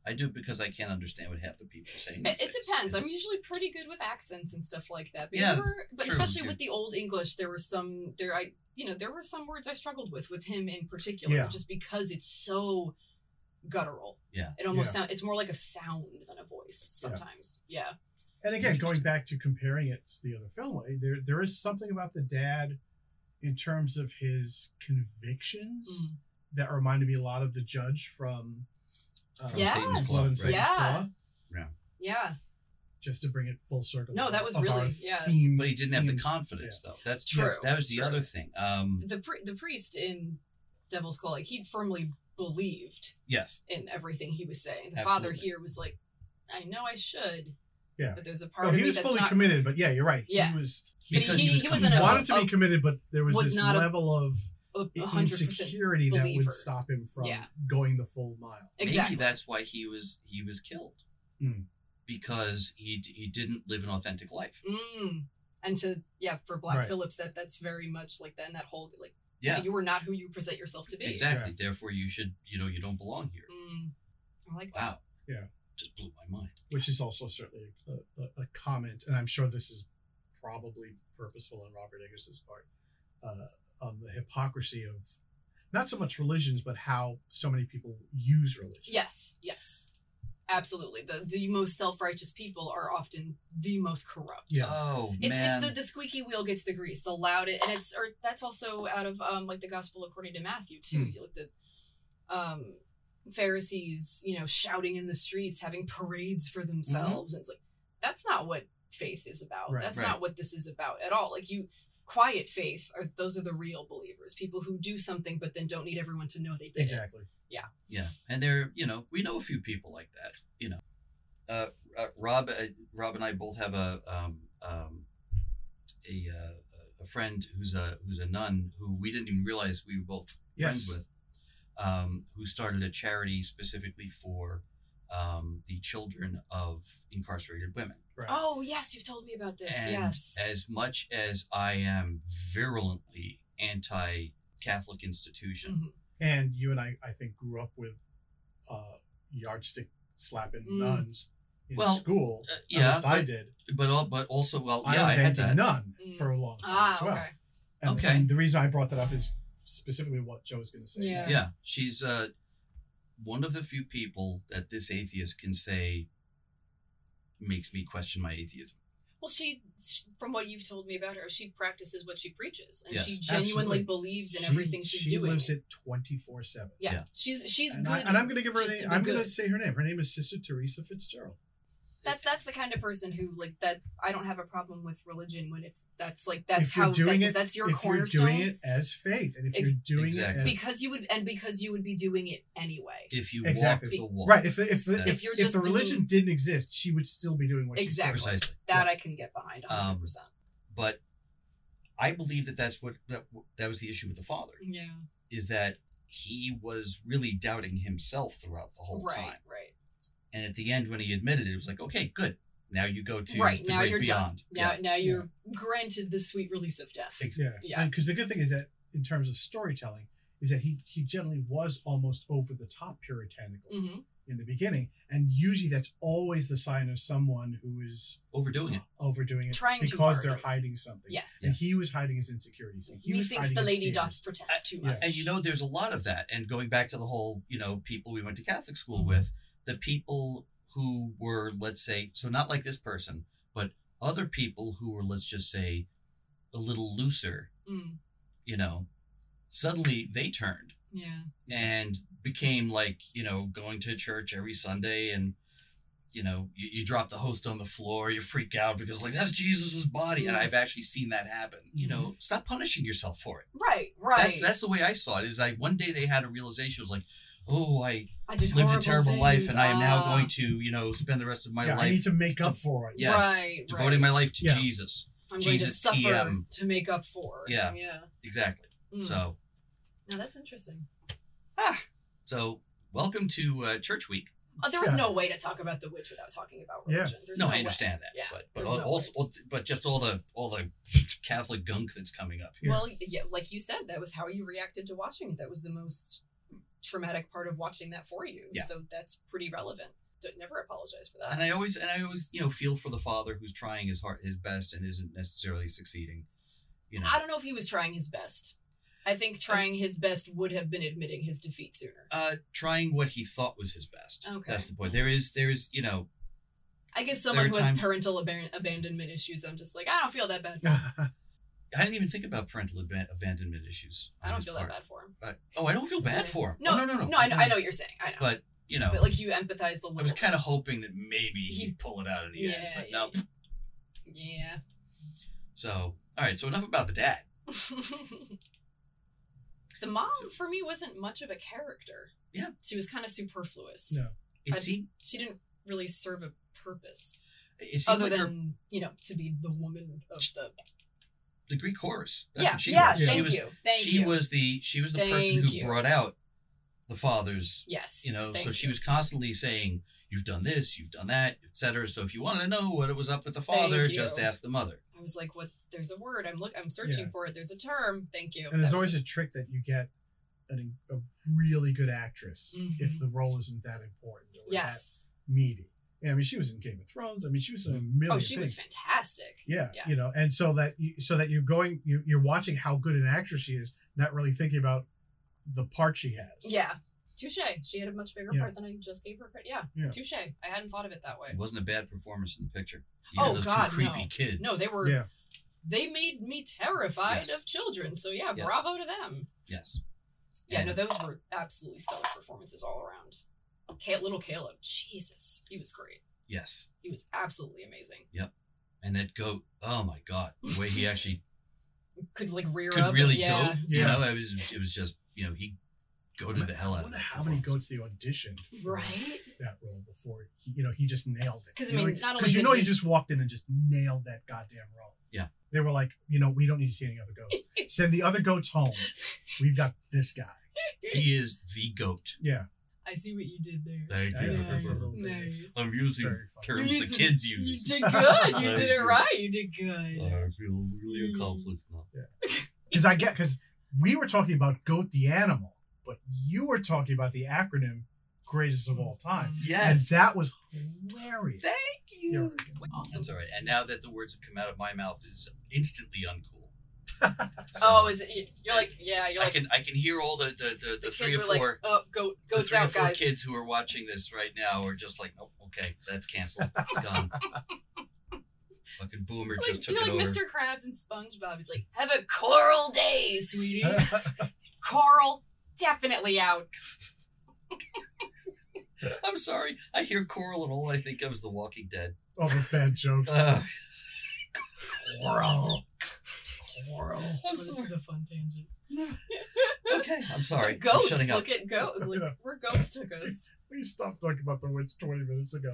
I do because I can't understand what half the people are saying. it, it days. depends I'm usually pretty good with accents and stuff like that but Yeah, were, but true, especially yeah. with the old English there were some there I you know there were some words I struggled with with him in particular Yeah. just because it's so guttural Yeah. it almost Yeah. sound it's more like a sound than a voice sometimes yeah, And again, going back to comparing it to the other film, eh, there there is something about the dad in terms of his convictions Mm. that reminded me a lot of the judge from uh, Yes. Satan's Blood Club, right? Satan's Yeah. Claw, yeah just to bring it full circle. No, that was really- yeah. Theme, But he didn't have the theme- confidence, though. That's True, That was the true. other thing. Um, the pri- the priest in Devil's Claw like he firmly believed yes. in everything he was saying the father here was like I know I should Yeah. but there's a part of he me was that's fully not committed, but yeah, you're right. Yeah. He was. But Because he, he was he wasn't He a, wanted to be committed, but there was, was this not a- level of a, i- a hundred insecurity that believer. would stop him from Yeah. going the full mile. exactly Maybe that's why he was he was killed Mm. because he he didn't live an authentic life. Mm. And to yeah, for Black Right. Phillips, that that's very much like that. And that whole like Yeah, you were not who you present yourself to be. exactly. Therefore, you should you know you don't belong here. Mm. I like that. Wow. Yeah. Just blew my mind. which is also certainly a, a, a comment, and I'm sure this is probably purposeful on Robert Eggers' part, uh, on the hypocrisy of not so much religions, but how so many people use religion. Yes, yes, absolutely. The the most self righteous people are often the most corrupt. Yeah. Oh It's, man. it's the, the squeaky wheel gets the grease, the loudest, and it's or that's also out of um like the gospel according to Matthew too. Hmm. Like the um Pharisees, you know, shouting in the streets, having parades for themselves. And it's like that's not what faith is about. Right, that's right. not what this is about at all. Like you quiet faith are those are the real believers. People who do something but then don't need everyone to know they did it. Exactly. Yeah, Yeah. and they're, you know, we know a few people like that. You know, uh, uh, Rob, uh, Rob and I both have a um, um, a uh, a friend who's a who's a nun who we didn't even realize we were both friends with, um, who started a charity specifically for um, the children of incarcerated women. Right. Oh yes, you've told me about this. And yes. as much as I am virulently anti-Catholic institution, Mhm. And you and I, I think, grew up with uh, yardstick slapping Mm. nuns in Well, school. uh, yeah, least I did. but al- but also well, I yeah, I, was had that. anti-nun Mm. for a long time Ah, as well. okay. And, Okay. and the reason I brought that up is specifically what Joe's going to say. Yeah. Yeah, she's uh, one of the few people that this atheist can say makes me question my atheism. Well, she, from what you've told me about her, she practices what she preaches, and Yes. she genuinely Absolutely. believes in She- everything she's she doing. lives it 24 7. yeah. Yeah. she's she's And, good. I, and I'm going to give her a name. I'm going to say her name. Her name is Sister Teresa Fitzgerald. That's that's the kind of person who like that. I don't have a problem with religion when it's that's like that's if you're how doing that, it, that's your if cornerstone. you're doing it as faith, and if Ex- you're doing Exactly. it as because you would and because you would be doing it anyway. If you Exactly. walk the walk, right, if the, if the, If if, if the religion doing- didn't exist, she would still be doing what Exactly. she's doing. precisely. That I can get behind, Um, hundred percent. But I believe that that's what that, that was the issue with the father Yeah. is that he was really doubting himself throughout the whole Right. time. Right. And at the end, when he admitted it, it was like, okay, good. Now you go to right. the Now great you're beyond. done. Now Yeah. now you're granted the sweet release of death. Yeah, Yeah. Because the good thing is that in terms of storytelling is that he he generally was almost over the top puritanical hmm in the beginning, and usually that's always the sign of someone who is Overdoing it. overdoing it Trying because hard. they're hiding something. Yes. And he was hiding his insecurities. and He He was thinks the lady fears. doth protest too yeah. much. And you know, there's a lot of that. And going back to the whole, you know, people we went to Catholic school Mm-hmm. with, the people who were, let's say, so not like this person, but other people who were, let's just say, a little looser, Mm, you know, suddenly they turned yeah. and became like, you know, going to church every Sunday and, you know, you, you drop the host on the floor, you freak out because, like, that's Jesus's body. And Mm. I've actually seen that happen. You know, stop punishing yourself for it. Right. Right. That's that's the way I saw it. Is like one day they had a realization. It was like, oh, I I did lived a horrible terrible life, things, and I am now ah. going to, you know, spend the rest of my yeah, I life need to make up for it. yes, Right, devoting right. my life to Yeah. Jesus. I'm Jesus going to suffer TM. to make up for. it. Yeah. Yeah. Exactly. Mm. So, now that's interesting. Ah, so welcome to uh, Church Week. Oh, there was Yeah. no way to talk about the witch without talking about Yeah. religion. There's no, no I way. understand that. Yeah, but but there's no also, but just all the all the Catholic gunk that's coming up. Yeah. Well, yeah, like you said, that was how you reacted to watching it. That was the most traumatic part of watching that for you. Yeah. So that's pretty relevant. Don't never apologize for that. And I always and I always you know feel for the father who's trying his heart his best and isn't necessarily succeeding. You know, I don't know if he was trying his best. I think trying his best would have been admitting his defeat sooner. uh, trying what he thought was his best. Okay. That's the point. There is there is you know I guess someone who has times- parental aban- abandonment issues, I'm just like, I don't feel that bad. For him. I didn't even think about parental aban- abandonment issues. I don't feel part. that bad for him. But, oh, I don't feel bad for him. No, Oh, no, no, no. No, I know, I know what you're saying. I know. But you know, But, like you empathized a little. I was kind of hoping that maybe He- he'd pull it out at the Yeah, end, but yeah, no. Yeah. So, all right. So enough about the dad. the mom So- for me wasn't much of a character. Yeah. She was kind of superfluous. No. It I- seemed She didn't really serve a purpose it seemed other like her, than, you know, to be the woman of the the Greek chorus. That's Yeah, what she yeah, was. She thank was, you. Thank she you. was the she was the person who you. brought out the father's. Yes. You know, so thank she you. was constantly saying, "You've done this, you've done that, etc." So if you want to know what it was up with the Thank father, you. just ask the mother. I was like, what there's a word. I'm look I'm searching Yeah. for it. There's a term. Thank you. and there's always was a trick that you get an, a really good actress Mhm. if the role isn't that important or that Yes. meaty. Yeah, I mean, she was in Game of Thrones. I mean, she was in a mm. million. Oh, she was fantastic. Yeah, Yeah. you know, and so that you, so that you're going, you, you're watching how good an actress she is, not really thinking about the part she has. Yeah. Touche. She had a much bigger Yeah. part than I just gave her credit. Yeah. Yeah. Touche. I hadn't thought of it that way. It wasn't a bad performance in the picture. You Oh, know, those God, two creepy no. kids. No, they were yeah. they made me terrified Yes. of children. So yeah, Yes. bravo to them. Yes. Yeah, And- no, those were absolutely stellar performances all around. Ca- little Caleb, Jesus, he was great. Yes. He was absolutely amazing. Yep. And that goat. Oh my God, the way he actually Could like rear could up. really and, yeah. goat. You Yeah. know, it was it was just you know he goaded the hell I out of wonder that. how many performance. goats they auditioned for Right? that role before he, you know he just nailed it. 'Cause, I You know, mean, not only because you did know he- he just walked in and just nailed that goddamn role. Yeah. They were like, you know, we don't need to see any other goats. Send the other goats home. We've got this guy. He is the goat. Yeah. I see what you did there. Thank you. know. Nice. I'm using terms You're the using- kids You did good. You did it right. You did good. I feel really mm. accomplished now. Because I get because we were talking about goat the animal, but you were talking about the acronym greatest of all time. Mm. Yes, And that was hilarious. Thank You're- Awesome. That's all right. And now that the words have come out of my mouth is instantly uncool. So, Oh, is it? You're like, yeah. You're I like, can I can hear all the the, the, the, the three kids or are like, four oh, go, the goats three or four guys. kids who are watching this right now are just like, nope, okay, that's canceled. It's gone. Fucking boomer Like, just took you're it like over. Mr. Krabs and SpongeBob. He's like, have a coral day, sweetie. coral, definitely out. I'm sorry. I hear Coral and all I think of is The Walking Dead. all those bad jokes. Uh, Coral. Coral. I'm this sorry. is a fun tangent. Okay, I'm sorry. I'm Goats, shutting up. look at goats. Like, Yeah. where goats took us. We stopped talking about the witch 20 minutes ago.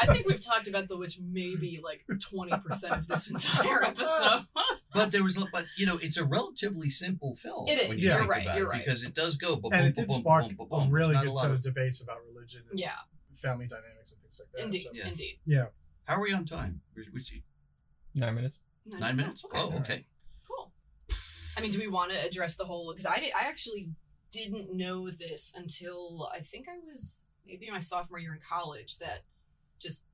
I think we've talked about the witch maybe like 20% of this entire episode. But there was, a- but you know, it's a relatively simple film. It is. when you You're right, you're right. Because it does go. Boom, and boom, it did boom, spark boom, boom, a boom. There's really not good lot set of- of debates about religion and yeah, family dynamics and things like that. indeed, So- Yeah. indeed. yeah. How are we on time? Where's- where's he- Nine minutes. Nine minutes? Okay, Oh, okay. cool. I mean, do we want to address the whole? Because I did, I actually didn't know this until I think I was maybe my sophomore year in college. That just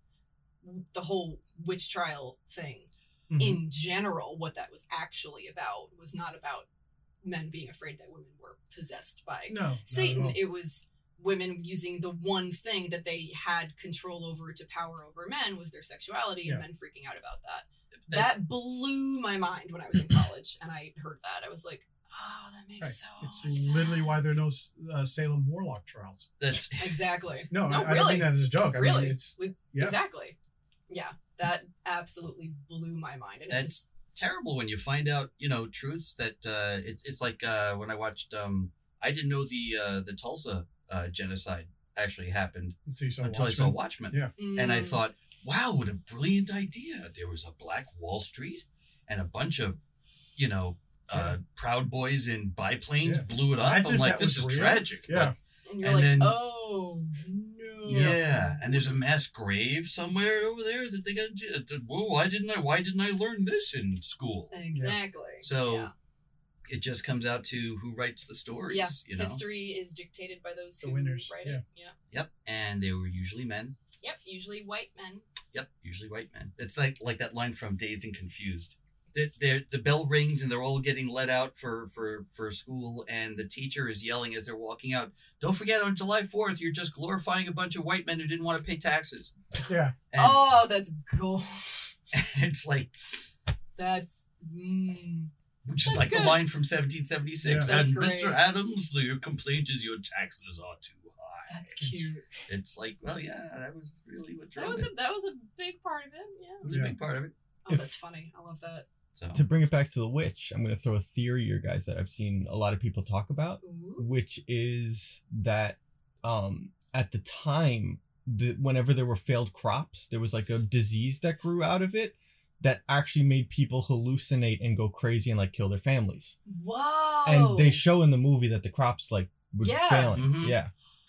the whole witch trial thing Mhm. in general, what that was actually about was not about men being afraid that women were possessed by no, Satan. It was women using the one thing that they had control over to power over men was their sexuality Yeah. and men freaking out about that. That blew my mind when I was in college and I heard that. I was like, oh, that makes Right. so It's literally why there are no uh, Salem Warlock trials. That's Exactly. No, no I, I don't really. mean that as a joke. I really. mean, it's With- yeah. Exactly. Yeah. That absolutely blew my mind. And it That's- just, terrible when you find out, you know, truths that uh, it's it's like uh, when I watched. Um, I didn't know the uh, the Tulsa uh, genocide actually happened until until I saw Watchmen. Watchmen, Yeah. and I mm, thought, wow, what a brilliant idea! There was a Black Wall Street, and a bunch of, you know. Uh, Proud Boys in biplanes Yeah. blew it up. Imagine I'm like, this is real. tragic. Yeah. and you're and like, then- oh, no. Yeah, and there's a mass grave somewhere over there that they got. Whoa, why didn't I? Why didn't I learn this in school? Exactly. So yeah. it just comes out to who writes the stories. yeah. you know. history is dictated by those The who winners, write yeah. it. Yeah. Yep, and they were usually men. Yep. Usually white men. Yep, usually white men. It's like like that line from Dazed and Confused. The, the, the bell rings and they're all getting let out for, for, for school, and the teacher is yelling as they're walking out. Don't forget, on July Fourth, you're just glorifying a bunch of white men who didn't want to pay taxes. Yeah. And oh, that's cool. it's like, That's. Mm. which is That's like the line from 1776. Yeah. That's and great. Mr. Adams, the, your complaint is your taxes are too high. That's cute. It's like, well, yeah, that was really what That drove was it. a that was a big part of it. It Yeah. was Yeah. a big part of it. Oh, If- that's funny. I love that. So to bring it back to the witch, I'm going to throw a theory, you guys, that I've seen a lot of people talk about, Ooh. which is that um, at the time, the, whenever there were failed crops, there was like a disease that grew out of it that actually made people hallucinate and go crazy and like kill their families. Whoa. And they show in the movie that the crops like were Yeah. failing. Mhm. Yeah.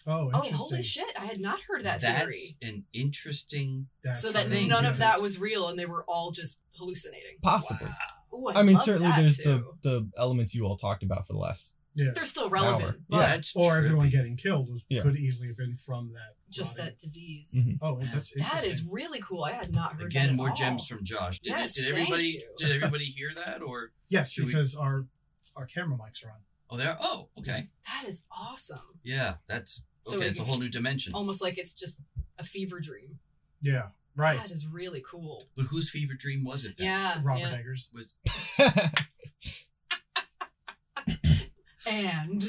Oh, Oh, holy shit! I had not heard that that's theory. an interesting. That's So that thing, none of that was real, and they were all just hallucinating. Possibly. Ooh, I, I mean, love certainly that there's too. the the elements you all talked about for the last. Yeah. They're still relevant, Hour. but Yeah. That's Or everyone getting killed was, Yeah. could easily have been from that. just rotting- that disease. Mhm. Oh, Yeah. that's That is really cool. I had not heard that Again, at more all. gems from Josh. Did, Yes, did thank everybody you. did everybody hear that or yes, Should we- because our our camera mics are on. oh there oh okay That is awesome. yeah that's So okay it- it's a whole new dimension. Almost like it's just a fever dream. Yeah, right. That is really cool. But whose fever dream was it? Then? Yeah. Robert yeah. Eggers. was And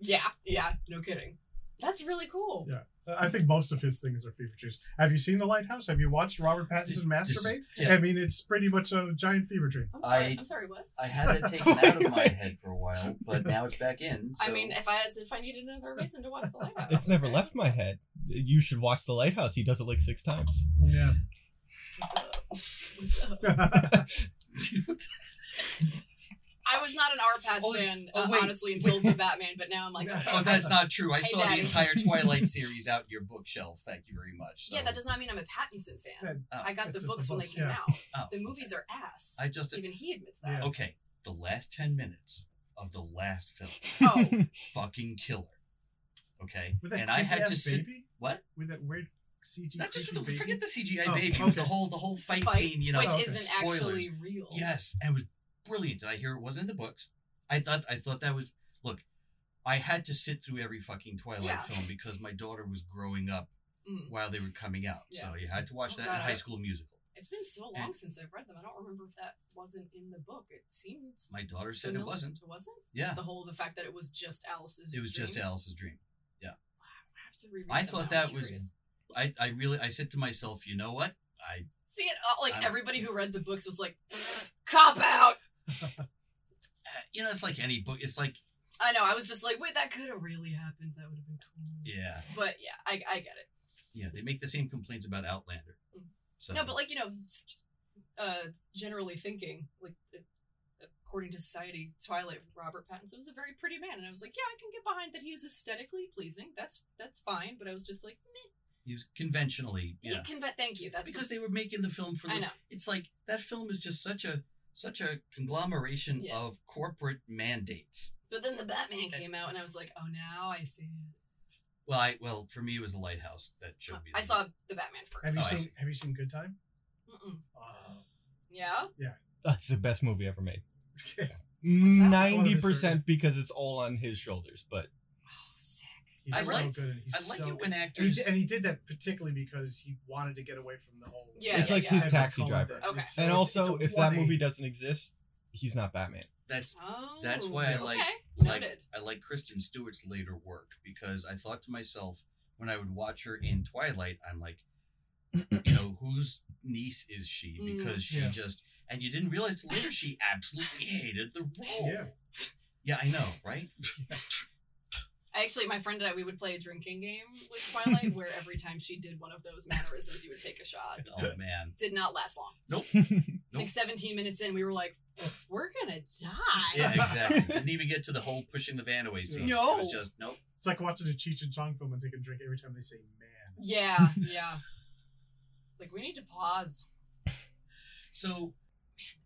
yeah, yeah, no kidding. That's really cool. Yeah. I think most of his things are fever dreams. Have you seen The Lighthouse? Have you watched Robert Pattinson This- masturbate? yeah. I mean, it's pretty much a giant fever dream. I'm sorry. I- I'm sorry. What? I had that taken out of my head for a while, but now it's back in. I so- mean, if I as if I needed another reason to watch the lighthouse. it's never left my head. You should watch The Lighthouse. He does it like six times. Yeah. What's up? What's up? I was not an R Patch Oh, fan, oh, uh, wait. honestly, until the Batman. But now I'm like, okay, oh, that's not true. I Hey, saw Daddy. the entire Twilight series out in your bookshelf. Thank you very much. So, Yeah, that does not mean I'm a Pattinson fan. Oh, I got the books the when they came yeah. out. Oh, The movies are ass. I just Even he admits that. Yeah. okay. The last ten minutes of the last film, Oh, fucking killer. Okay, With that and I had to creepy-ass sit. baby? What? With that weird CG. Not just creepy the, forget the? CGI Oh, baby. It was the whole the whole fight, fight, scene. You know, which okay. isn't spoilers. actually real. Yes, and it was brilliant. Did I hear it wasn't in the books? I thought I thought that was look. I had to sit through every fucking Twilight Yeah. film because my daughter was growing up Mm. while they were coming out. So you had to watch Oh, that God, in High School Musical. It's been so long And- since I've read them. I don't remember if that wasn't in the book. It seemed. My daughter said it wasn't. It wasn't. Yeah, The whole the fact that it was just Alice's. it was just. Alice's dream. Yeah. I have to reread I thought. That was- curious. I, I really I said to myself, you know what? I See it uh, like I'm- everybody who read the books was like, cop out. you know it's like any book. It's like I know. I was just like, wait, that could have really happened. That would have been cool. yeah, But yeah, I, I get it. yeah. They make the same complaints about Outlander. Mm. So No, but like you know, uh, generally thinking, like uh, according to society, Twilight Robert Pattinson was a very pretty man, and I was like, yeah, I can get behind that he is aesthetically pleasing. That's that's fine. But I was just like, meh. he was conventionally Yeah. yeah. conve- thank you. That's because the, they were making the film for I know. it's like that film is just such a such a conglomeration Yes. of corporate mandates. But then the Batman came out, and I was like, oh, now I see it. Well, I well for me it was the lighthouse that showed me. I the- saw the Batman first. Have you Oh, I seen see. Have you seen Good Time? Mm-mm. Uh, Yeah. That's the best movie ever made. Ninety percent because it's all on his shoulders, but sick. He's I so liked- good. And he's I like so it when And he, did, and he did that particularly because he wanted to get away from the whole. Yeah, it's yeah, like yeah. his taxi driver. Okay. It's- so and it's- also it's if that movie doesn't exist, he's not Batman. that's Oh. That's why I like- Okay. like Noted. I like Kristen Stewart's later work because I thought to myself when I would watch her in Twilight, I'm like, you know, whose niece is she? Mm. Because she Yeah. just and you didn't realize later she absolutely hated the role. Yeah. Yeah, I know, right? Actually, my friend and I, we would play a drinking game with Twilight, where every time she did one of those mannerisms, you would take a shot. Oh man. Did not last long. Nope. Like 17 minutes in, we were like, we're gonna die. Yeah, exactly. Didn't even get to the whole pushing the van away scene. No. It was just nope. It's like watching a Cheech and Chong film and taking a drink every time they say "man." Yeah, yeah. It's like we need to pause, So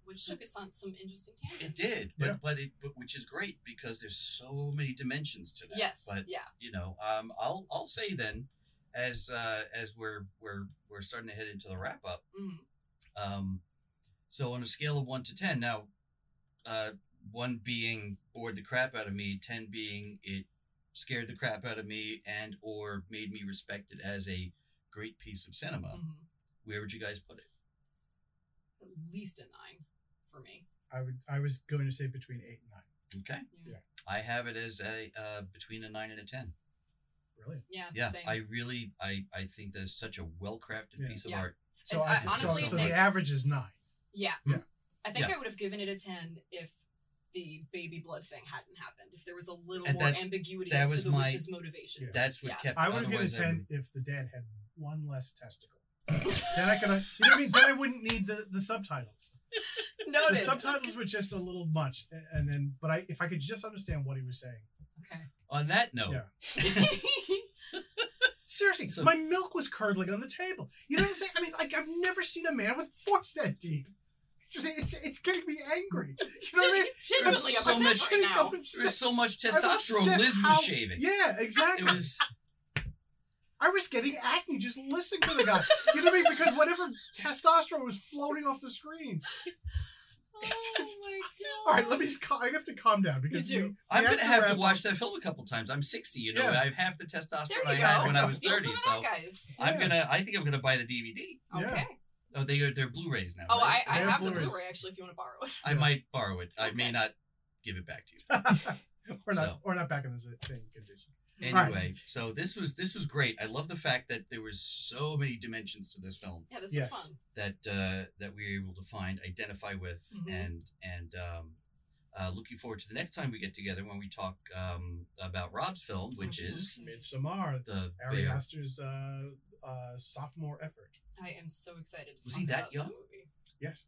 which took us on some interesting tangents. it did, but Yeah. but it but which is great because there's so many dimensions to that. Yes. But yeah. you know, um, I'll I'll say then, as uh, as we're we're we're starting to head into the wrap up. Mhm. Um, so on a scale of one to ten, now, uh, one being bored the crap out of me, ten being it scared the crap out of me, and or made me respect it as a great piece of cinema. Mhm. Where would you guys put it? At least a nine for me. I would. I was going to say between eight and nine. Okay, Yeah. Yeah. I have it as a uh, between a nine and a ten. Brilliant. Yeah. Yeah, same. I really I I think that is such a well crafted Yeah. piece of Yeah. art. So, I- I, honestly so think- the average is nine. Yeah. Yeah. I think Yeah. I would have given it a 10 if the baby blood thing hadn't happened. If there was a little And more that's- ambiguity that as was to the my- witch's motivations. That's what yeah. kept. I would have given otherwise a I ten would- if the dad had one less testicle. Then I could. have You know what I mean? Then I wouldn't need the, the subtitles. No, the subtitles were just a little much, and then. But I, if I could just understand what he was saying. Okay. On that note, Yeah. Seriously, So- my milk was curdling on the table. You know what I'm saying? I mean, like I've never seen a man with force that deep. It's, it's, it's getting me angry. You know what I mean? There's so much- right now. I'm there upset. was so much testosterone. upset Liz how- was shaving. Yeah, exactly. It exactly. was I was getting acne just listening to the guy. You know what I mean? Because whatever testosterone was floating off the screen. Oh my god. All right, let me. Just, I have to calm down because You do. we- we I'm gonna have to wrap watch up. that film a couple times. I'm 60. You know, Yeah. I have half the testosterone I you had when I was 30. So that, guys. I'm Yeah. gonna. I think I'm gonna buy the DVD. Okay. Oh, they are they're Blu-rays now. Oh, I, right? I They have have the Blu-rays. Blu-ray actually. If you want to borrow it. I Yeah. might borrow it. I may not give it back to you. or not, So. or not back in the same condition. Anyway, right. so this was this was great. I love the fact that there was so many dimensions to this film Yeah, this Yes. was fun. that uh, that we were able to find, identify with, Mhm. and and um, uh, looking forward to the next time we get together when we talk um, about Rob's film, which is Midsommar, the Ari Bear. Aster's uh, uh, sophomore effort. I am so excited. To Was talk he that about young? movie Yes.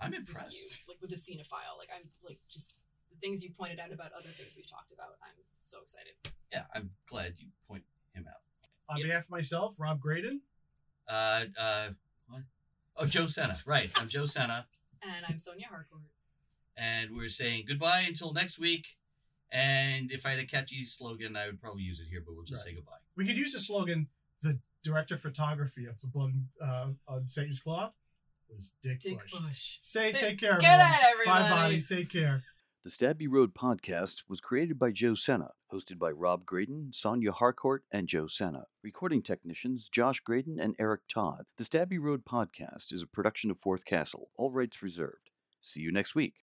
I'm with impressed. you, like with the cinephile. Like I'm like just the things you pointed out about other things we've talked about. I'm so excited. Yeah, I'm glad you point him out. On Yep. behalf of myself, Rob Graydon, Uh, uh, what? Oh, Joe Sena. Right, I'm Joe Sena, And I'm Sonia Harcourt. and we're saying goodbye until next week. And if I had a catchy slogan, I would probably use it here, but we'll just Right. say goodbye. we could use the slogan "The director of photography of the Blood uh, on Satan's Claw was Dick, Dick Bush." Bush. Say, Say- take care, Good everyone. night, everybody. Bye, bodies. Take care. The Stabby Road podcast was created by Joe Sena, hosted by Rob Graydon, Sonia Harcourt, and Joe Sena. Recording technicians Josh Graydon and Eric Todd. The Stabby Road podcast is a production of Fourth Castle, all rights reserved. See you next week.